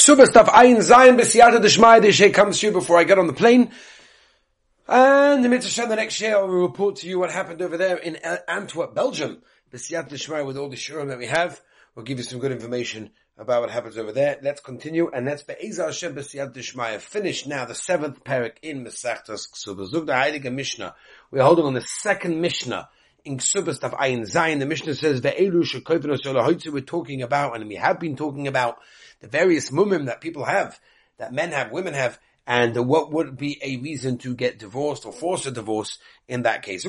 Ksuba stuff, Ayin Zayin B'siyata Deshmai, year comes to you before I get on the plane. And the Mitzvah the next year I will report to you what happened over there in Antwerp, Belgium. B'siyata Deshmai with all the shurim that we have. We'll give you some good information about what happens over there. Let's continue, and let's Be'ezah Hashem B'siyat Dishmaya. Finish now the seventh parak in Mesachtas Ksuba. Zug the Heilige Mishnah. We're holding on the second Mishnah in Ksuba stuff Ayin Zayin. The Mishnah says Ve'elu Shekoivin Osolahoitzu. We're talking about, and we have been talking about the various mumim that people have, that men have, women have, and what would be a reason to get divorced or force a divorce in that case.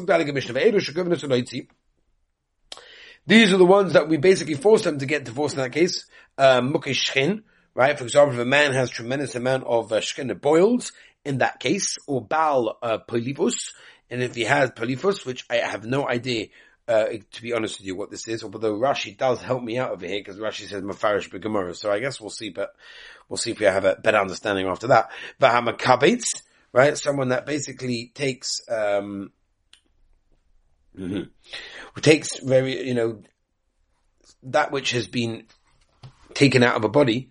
These are the ones that we basically force them to get divorced in that case. Um, shchin, right? For example, if a man has tremendous amount of uh, shchin boils, in that case, or bal uh, polyphus, and if he has polyphus, which I have no idea, uh, to be honest with you, what this is, although Rashi does help me out over here, because Rashi says mafarish begemara, so I guess we'll see, but we'll see if we have a better understanding after that. Vahamakabetz, right? Someone that basically takes, um, mm-hmm takes very, you know, that which has been taken out of a body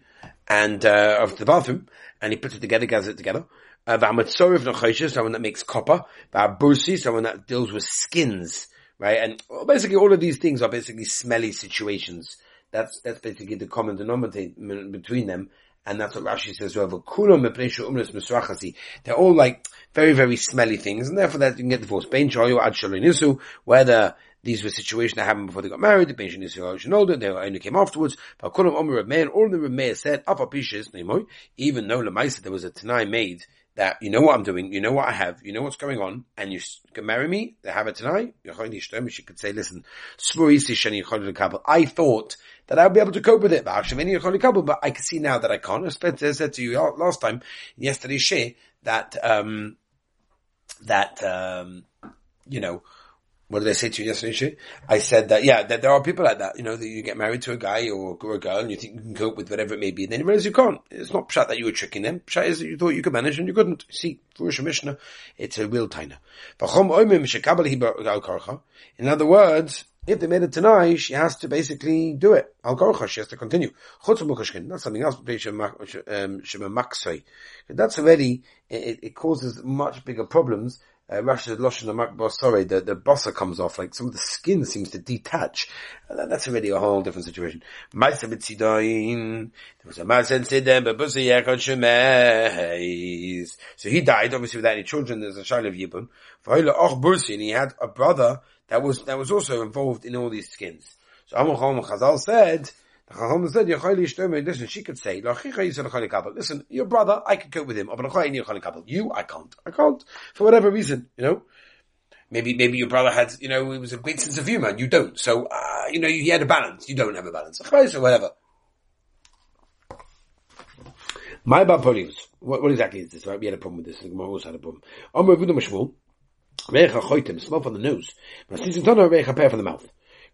and, uh, of the bathroom, and he puts it together, gathers it together. Uh, someone that makes copper. Bursi, someone that deals with skins, right? And basically all of these things are basically smelly situations. That's, that's basically the common denominator between them. And that's what Rashi says, they're all like very, very smelly things, and therefore that you can get divorced. Whether these were situations that happened before they got married. The pension is older. They only came afterwards. But all the Rameh said, even though there was a Tanai made that you know what I'm doing, you know what I have, you know what's going on, and you can marry me. They have it tnai. She could say, "Listen, I thought that I would be able to cope with it, but I can see now that I can't." I said to you last time, yesterday, she that um, that um, you know what did I say to you yesterday? I said that, yeah, that there are people like that, you know, that you get married to a guy or a girl and you think you can cope with whatever it may be, and then you realize you can't. It's not pshat that you were tricking them. Pshat is that you thought you could manage and you couldn't. See, for a Mishnah, it's a real taina. In other words, if they made it tnai, she has to basically do it. Al she has to continue. That's something else. Um, that's already, it, it causes much bigger problems uh, Rashi Loshin sorry, the, the bossa comes off, like some of the skin seems to detach. Uh, that's already a whole different situation. There was a them, but So he died, obviously without any children, there's a child of Yibum. And he had a brother that was, that was also involved in all these skins. So Amachom Chazal said, Chacham said, listen, she could say, listen, your brother, I can cope with him, you, I can't. I can't. For whatever reason, you know. Maybe, maybe your brother had, you know, he was a great sense of humor and you don't. So, uh, you know, he had a balance. You don't have a balance. Or whatever. My Bapolis. What, what exactly is this, right? We had a problem with this. The Gemara also had a problem. Omer Vuda Mashmul. Recha Choitim. Smell from the nose. Masisin Tono Recha Pear from the mouth.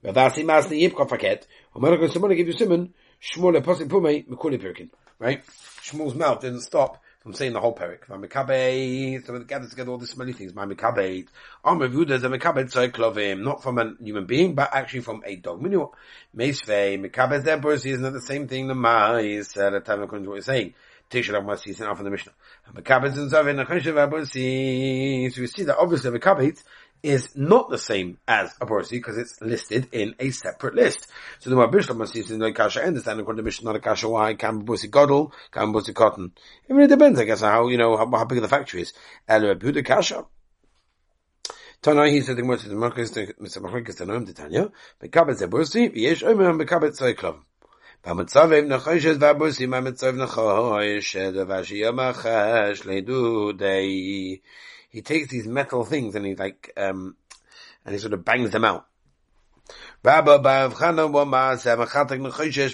Vadasi Masni Yipka Faket. Omer someone give you simon. Shmuel Posik Pume Mekuli Pirkin. Right? Shmuel's mouth didn't stop from saying the whole perik. Mamikabe, so it gathers together all the smelly things. Mamikabe, Amr Vuda, the Mikabe Tzoy Klovim, not from a human being, but actually from a dog. Minu, Meisvei, Mikabe Zebrus, isn't that the same thing the Mais, at uh, the time according to what you're saying. Tisha Rav Masi, sent off in the Mishnah. Mikabe Zunzavin, Achenshav Abusi, so we see that obviously Mikabe, is not the same as a Borsi because it's listed in a separate list. So the Mabishlam must is in the Kasha, I understand according to Mishnah, not a Kasha, why can Borsi Godel, can Borsi Cotton. It really depends, I guess, on how, you know, how, how big the factory is. El Rebuda Kasha. Tanai, he said the Gemara to the Marcus, Mr. Marcus, the Noam Titania, Bekabet Zebursi, Yesh Omer, Bekabet Zeiklov. במצבים נחושת והבוסים המצב נחושת ובשיום החש לדודי he takes these metal things and he like, um, and he sort of bangs them out.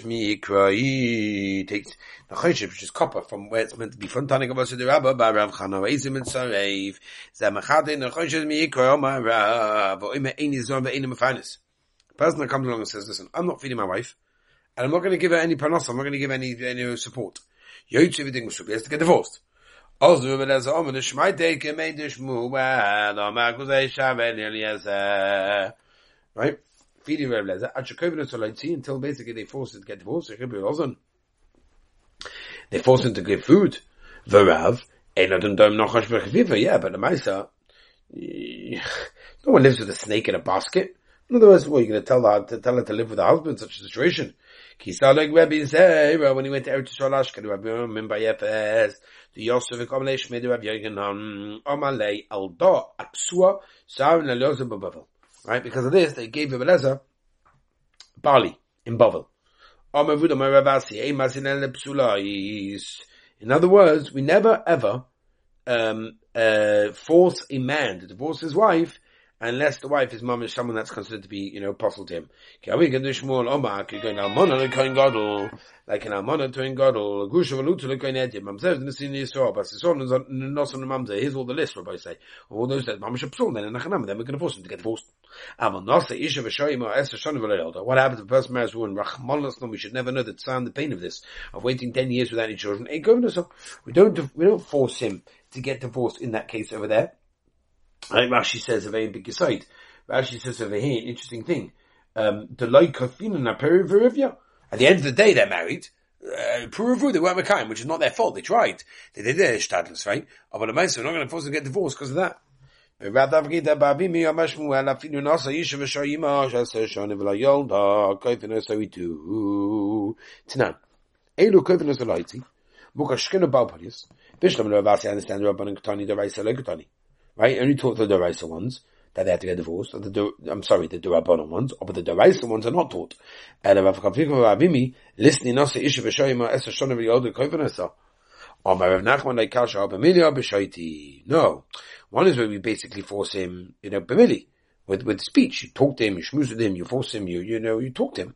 Mikra. takes Nechoshesh, which is copper, from where it's meant to be from Tanik of the Rabba Bavchana Reizim and Sarev. Zamachatak Nechoshesh Mikra Oma Rav. Oime Eini Zon Ve'eini Mefanis. A person that comes along and says, listen, I'm not feeding my wife, and I'm not going to give her any panos, I'm not going to give any, any support. Yotze Viding Musubi has to get divorced. Also, wenn Eliezer. Right? Feeding Rav Lezer, at until basically they force it to get divorced. They force him to give food. The Verav, yeah, but the Maisa, no one lives with a snake in a basket. In other words, what are you going to tell her to tell her to live with a husband in such a situation? Like Rabbi Zera when he went to Eretz Yisrael Ashken, Rabbi Min Bayefes, the Yosef Ekomle Shmei Rabbi Yochanan, Amalei Alda Aksua Sarin Eliezer Bavel. Right, because of this, they gave Eliezer barley in Bavel. In other words, we never ever um, uh, force a man to divorce his wife unless the wife is mom is someone that's considered to be, you know, apostle to him. Like an almana to in gadol, gusha valuta to koin edim. Mam says in the senior Yisrael, but his son is not on the mamzer. Here's all the list, Rabbi say. All those that mamish psul, then Nachanam, then we're going to force him to get divorced. Aval nasa isha v'shoyim or esher shon v'leilda. What happens if a person marries a woman? Rachmalas we should never know the sound, the pain of this, of waiting ten years without any children. Ain't going to, so we don't, we don't force him to get divorced in that case over there. Right, Rashi says a very big aside. Rashi says here, an interesting thing. Um. At the end of the day, they're married. Uh, they weren't Mekayim, which is not their fault. They tried. They did their shtadlis, right? But we're not going to force them to get divorced because of that. Right? Only taught the Raisa ones that they have to get divorced. The, I'm sorry, the Durabanan ones, but the Duraisa ones are not taught. Listening to Isha V'shoyim Esa Shona V'yodu B'shoiti. No. One is where we basically force him, you know, B'mili. With, with speech. You talk to him, you schmooze with him, you force him, you, you know, you talk to him.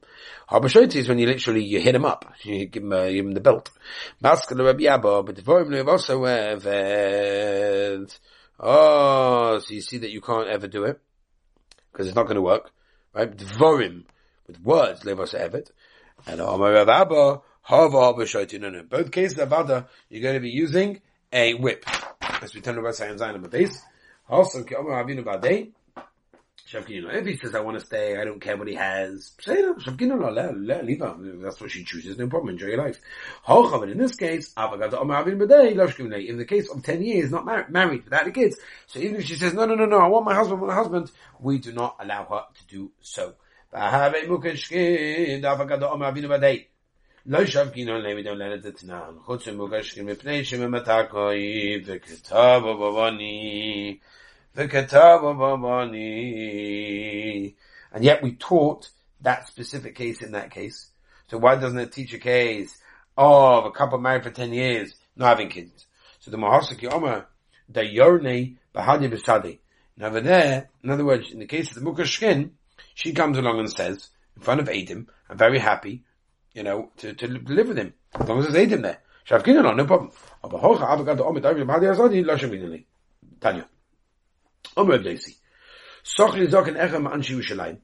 Habashoiti is when you literally, you hit him up. You give him, uh, give him the belt. Rabbi Abba, but the Oh, so you see that you can't ever do it because it's not going to work, right? Dvorim with words, levos evet, and Amar Rav Abba hava b'shoitin. In both cases, Avada, you're going to be using a whip. As we tell about Sayam Zayin on the base. Also, Amar Avinu Badei. If he says, I want to stay, I don't care what he has, say no, leave him. That's what she chooses, no problem, enjoy your life. But in this case, in the case of 10 years, not mar- married, without the kids, so even if she says, no, no, no, no, I want my husband, I want my husband, we do not allow her to do so. לא שבקין עולה מדום לנת אתנן, חוץ ממוגשכין מפני שממתקוי וכתב ובבני and yet we taught that specific case in that case. So why doesn't it teach a case of a couple married for 10 years, not having kids? So the Mahasaki Omer, the Yorne Bahadi Bisadi. Now over there, in other words, in the case of the Mukashkin, she comes along and says, in front of Adam, I'm very happy, you know, to, to live with him. As long as there's Adam there. no problem. Tanya. Omer Desi. Soch li zoken echem an Yerushalayim.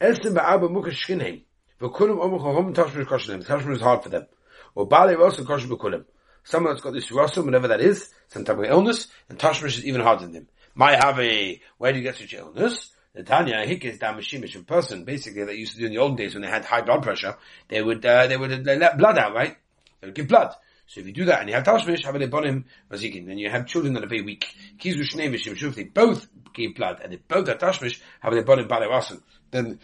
Elsen be'arba mukas shkinheim. V'kulim omer chachom tashmish koshenem. Tashmish is hard for them. Or Bali also kosher b'kulim. Someone that's got this rasum, whatever that is, some type of illness, and tashmish is even harder than them. My have a, where do you get such illness? The Tanya Hikis Damashimish, a person basically that used to do in the old days when they had high blood pressure, they would, uh, they would let blood out, right? They would give blood. So if you do that and you have tashmish, have bonim mazikin, then you have children that are very weak. Kizu shnei mishim, if they both gave blood and they both have tashmish, have it bonim bale then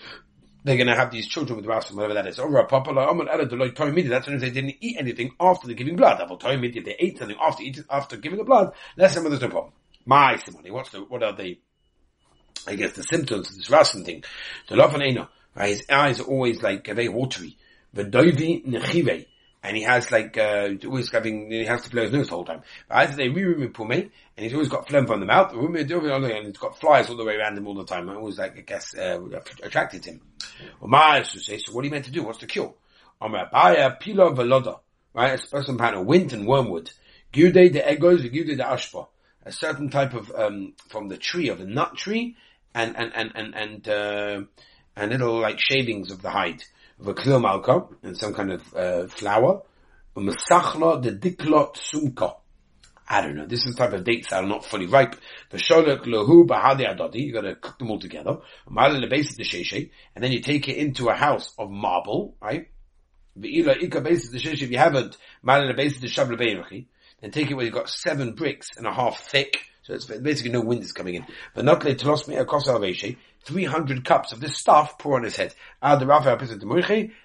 they're going to have these children with rasim, whatever that is. Over a papa, that's when if they didn't eat anything after the giving blood. If they ate something after eating, after giving the blood, that's them there's no problem. My simony, what's the, what are the, I guess the symptoms of this rasim thing? The lofan right? His eyes are always like very watery. V'doivi nechivei and he has like uh, always having he has to blow his nose the whole time. But either they re pume, and he's always got phlegm from the mouth, and he's got flies all the way around him all the time. I always like I guess uh, attracted him. Well, my to say, so what are you meant to do? What's the cure? I'm a baya pila veloda, right? A certain kind of wind and wormwood. Gude the egos, gude the ashpa. A certain type of um, from the tree of the nut tree, and and and and and uh, and little like shavings of the hide v'klil malka, and some kind of uh, flour, v'masachla the diklot sumka. I don't know. This is the type of dates that are not fully ripe. V'sholek lahu bahadi adadi. You gotta cook them all together. Mala lebesi the sheshe. And then you take it into a house of marble, right? Ve'ila ika the shish if you haven't, the basis the shabla then take it where you've got seven bricks and a half thick, so it's basically no wind is coming in. But not let telos me a 300 cups of this stuff pour on his head. Add the rafa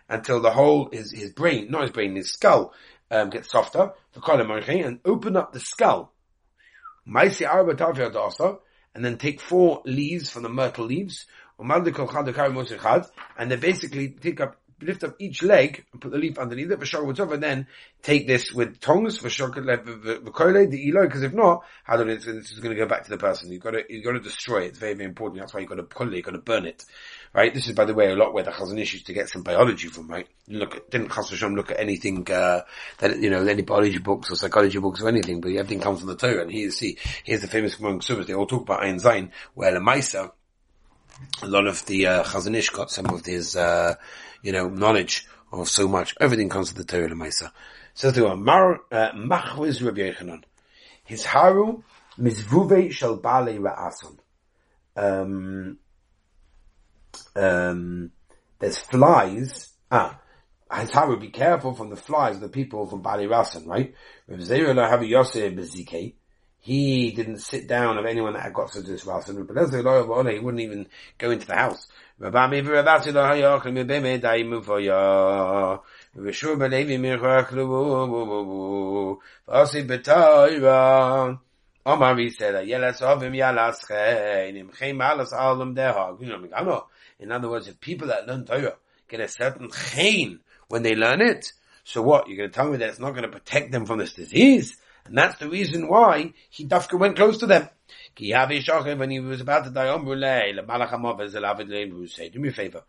until the whole, his, his brain, not his brain, his skull, um, gets softer, and open up the skull. And then take four leaves from the myrtle leaves, and they basically take up lift up each leg and put the leaf underneath it for sure and then take this with tongs for sure the elo because if not how do this is going to go back to the person. You've got to you've got to destroy it. It's very very important. That's why you've got to pull it you've got to burn it. Right? This is by the way a lot where the Chazon issues to get some biology from right? Look at, didn't Chaz Hashem look at anything uh, that you know any biology books or psychology books or anything but everything comes from the Torah and here see here's the famous Gemara they all talk about Ein Zayin where the a lot of the uh, Chazon Ish got some of his uh, you know, knowledge of so much. Everything comes to the Torah Lemaisa. So to Mar uh, Machwiz Rabbi Yechanan. His haru mizvuve shel bale ra'ason. Um, um, there's flies. Ah, his haru, be careful from the flies of the people from Bali Rasan, right? Rabbi Zera have a Yosef bezikeh he didn't sit down of anyone that had got to this house. And he wouldn't even go into the house. Omar he said, Yelas ovim yalas In other words, if people that learn Torah get a certain chen when they learn it, so what? You're going to tell me that it's not going to protect them from this disease? And that's the reason why he dafka went close to them. When he was about to die, say, do me a favor.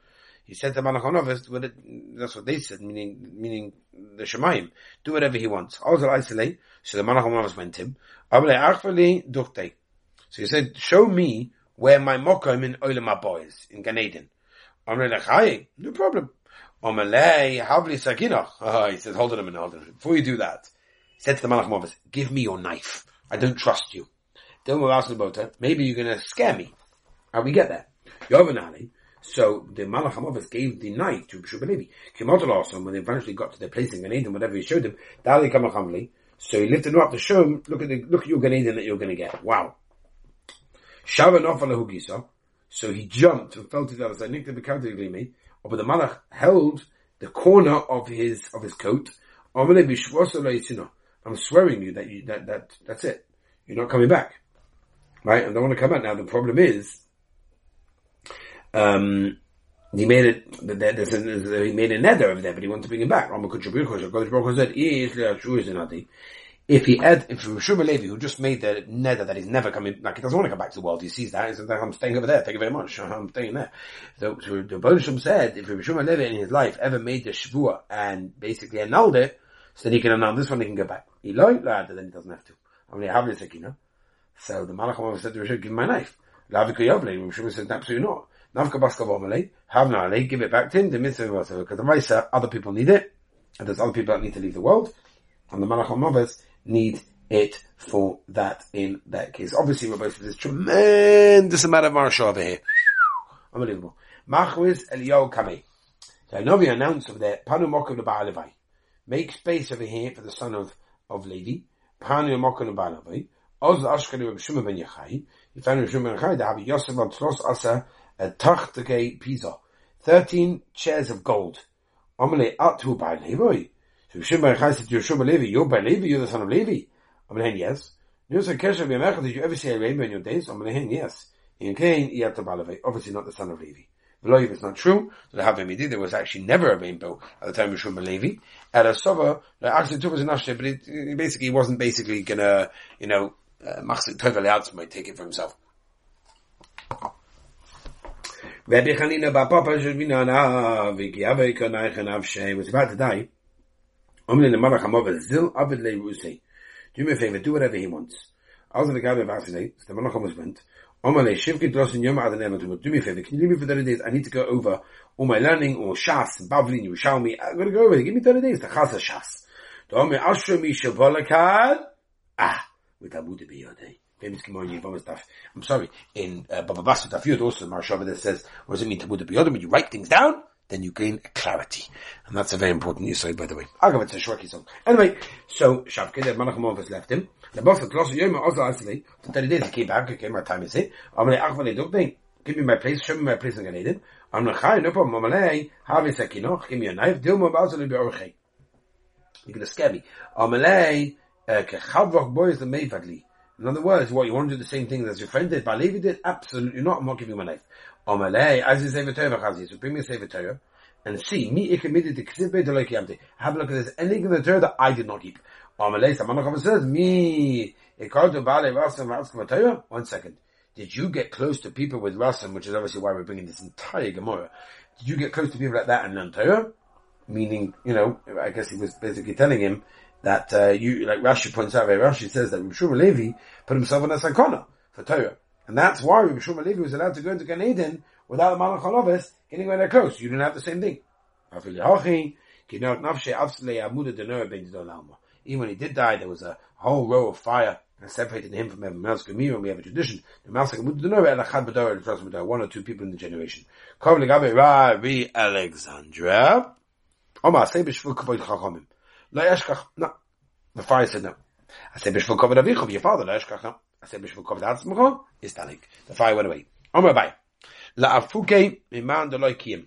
He said to Malach that's what they said, meaning, meaning the Shemaim, do whatever he wants. Also isolate, so the Malach went to him. So he said, show me where my mokum in Olam boys in Gan Eden. No problem. Oh, he said, hold on a minute, hold on a minute. Before you do that, said to the Malach Movis, give me your knife. I don't trust you. Maybe you're to scare me. How we get there? Yovanali. So the Malach Movis gave the knife to Shubalevi. Kimotel also, when they eventually got to their place in Gan whatever he showed him, Dali Kamachamli. So he lifted him up to show him, look at the, look at your Gan that you're to get. Wow. Hugisa. So he jumped and fell to the other side. Nick the but the Malach held the corner of his, of his coat. I'm swearing you that you, that, that, that's it. You're not coming back. Right? And I want to come back. Now the problem is, um, he made it, there's a, he made a nether over there, but he wanted to bring him back. If he had, if Rishuma Levi, who just made the nether that he's never coming, like he doesn't want to come back to the world, he sees that, he says, I'm staying over there, thank you very much, I'm staying there. So, so the Bonishum said, if Rishuma Levi in his life ever made the Shvua and basically annulled it, so then he can annul this one, he can go back. He Eloi, then he doesn't have to. I mean, have this Sekina. So the Malach said to Rishon, give him my knife. Lavika Yovle, Rishon said, absolutely not. Navka Baska have Nale, give it back to him, the mitzvah because the Maisa, other people need it, and there's other people that need to leave the world, and the Malach need it for that in that case. Obviously, we're both this tremendous amount of Marsha over here. Unbelievable. Machwiz Eliyahu Kamei. So I know we announced of the Panu Mokav the Baalevai. Make space over here for the son of, of Levi. Panu the Baalevai. Oz Reb Shuma ben Yechai. Found Reb Shuma ben Yechai, have Yosef on Asa, Pisa. Thirteen chairs of gold. Amale Atu Levi. So Reb Shuma ben Yechai said to Levi, you're Levi, you're the son of Levi. Yes. Ben Yechai, did you ever see a rainbow in your days? Yes. In Cain, Obviously not the son of Levi. Below if it's not true, the there was actually never a rainbow at the time of Shuma Levi. At a Sova, actually two was an Asher, but it, it basically wasn't basically gonna, you know, uh, Machzik Tovel might take it for himself. Rabbi was about to die. The Zil Avid. Do me a favor, do whatever he wants. Also the guy of Vasinate, the Malach went. Do me a favor, can you leave me for 30 days? I need to go over all my learning, or Shas, Bavlin, Yerushalmi, I'm gonna go over there, give me 30 days, the Chasa Shas. Dome Ashra Mi Shabolakad, ah, with Abu Dhabi Yodei. Famous Gemara Yevama stuff. I'm sorry, in uh, Baba Basra Tafiyot also, the Marshava that says, what does it mean to Abu Dhabi Yodei? When you write things down, then you gain clarity. And that's a very important insight, by the way. I'll give it to Shorky song. Anyway, so, Shavke, the Malachim has left him. The boss of Kloss Yom also actually, so 30 days he came back, okay, my time is it. I'm going to ask what give me my place, show me my place in Gan Eden. I'm not no problem, I'm going have a sekinoch, give me a knife, deal more about to be orchei. You're going to scare me. Going to uh, kechavach boys the meifadli. In other words, what you want to do the same thing as your friend did, but Levi did, absolutely not, I'm not giving him a knife. Omalei, as you say Torah, Chazi, so bring me a Sefer Torah, and see, me ik committed to Ksibbe to Loki Yamte. Have a look at this, anything in the Torah that I did not keep. Omalei, Samanacham says, me. One second. Did you get close to people with Rasam, which is obviously why we're bringing this entire Gemara. Did you get close to people like that and learn Torah? Meaning, you know, I guess he was basically telling him that, uh, you, like Rashi points out, Rashi says that Rishon Levi put himself in a sakana for Torah. And that's why Shmuel Levi was allowed to go into Gan Eden without the Malach Halavis getting anywhere close. You didn't have the same thing. Even when he did die, there was a whole row of fire that separated him from everyone else. And we have a tradition. One or two people in the generation. Alexandra. No, the fire said no. I said, Bishvul Kovid Avichov, your father, la I said, Bishvul Kovid Atzmacho, is tanik. The fire went away. Omer Bai. La afuke miman de loy kiyim.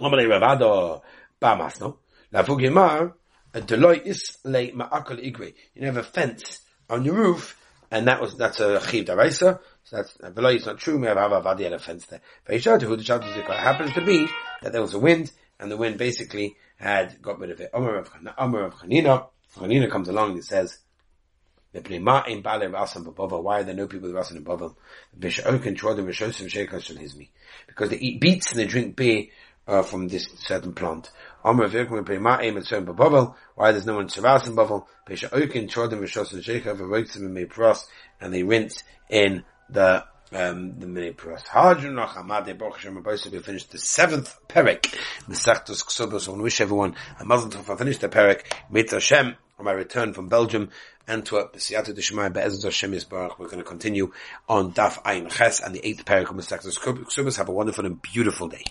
Omer Ravado ba masno. La afuke mar, de loy is le ma'akal igwe. You have a fence on your roof, and that was, that's a chiv daraisa, so that's, below is not true, we have avadi had a fence there. The child happens to be that there was a wind, and the wind basically had got rid of it. Omer of Chanina, Chanina comes along and says, why are there no people with Rasan and Bavel? Because they eat beets and they drink beer uh, from this certain plant. Why there's no one to Ras and Bavel? And they rinse in the um, the mini pros. Hajun noch amade Baruch Hashem we finished the seventh perek. The Sechtos Ksubos. I wish everyone a mazel tov. I finished the perek. Mit Hashem on my return from Belgium, Antwerp, Siyata Deshmai, Be'ezaz Hashem Yisbarach. We're going to continue on Daf Ayin Ches and the eighth perek of the Sechtos Ksubos. Have a wonderful and beautiful day.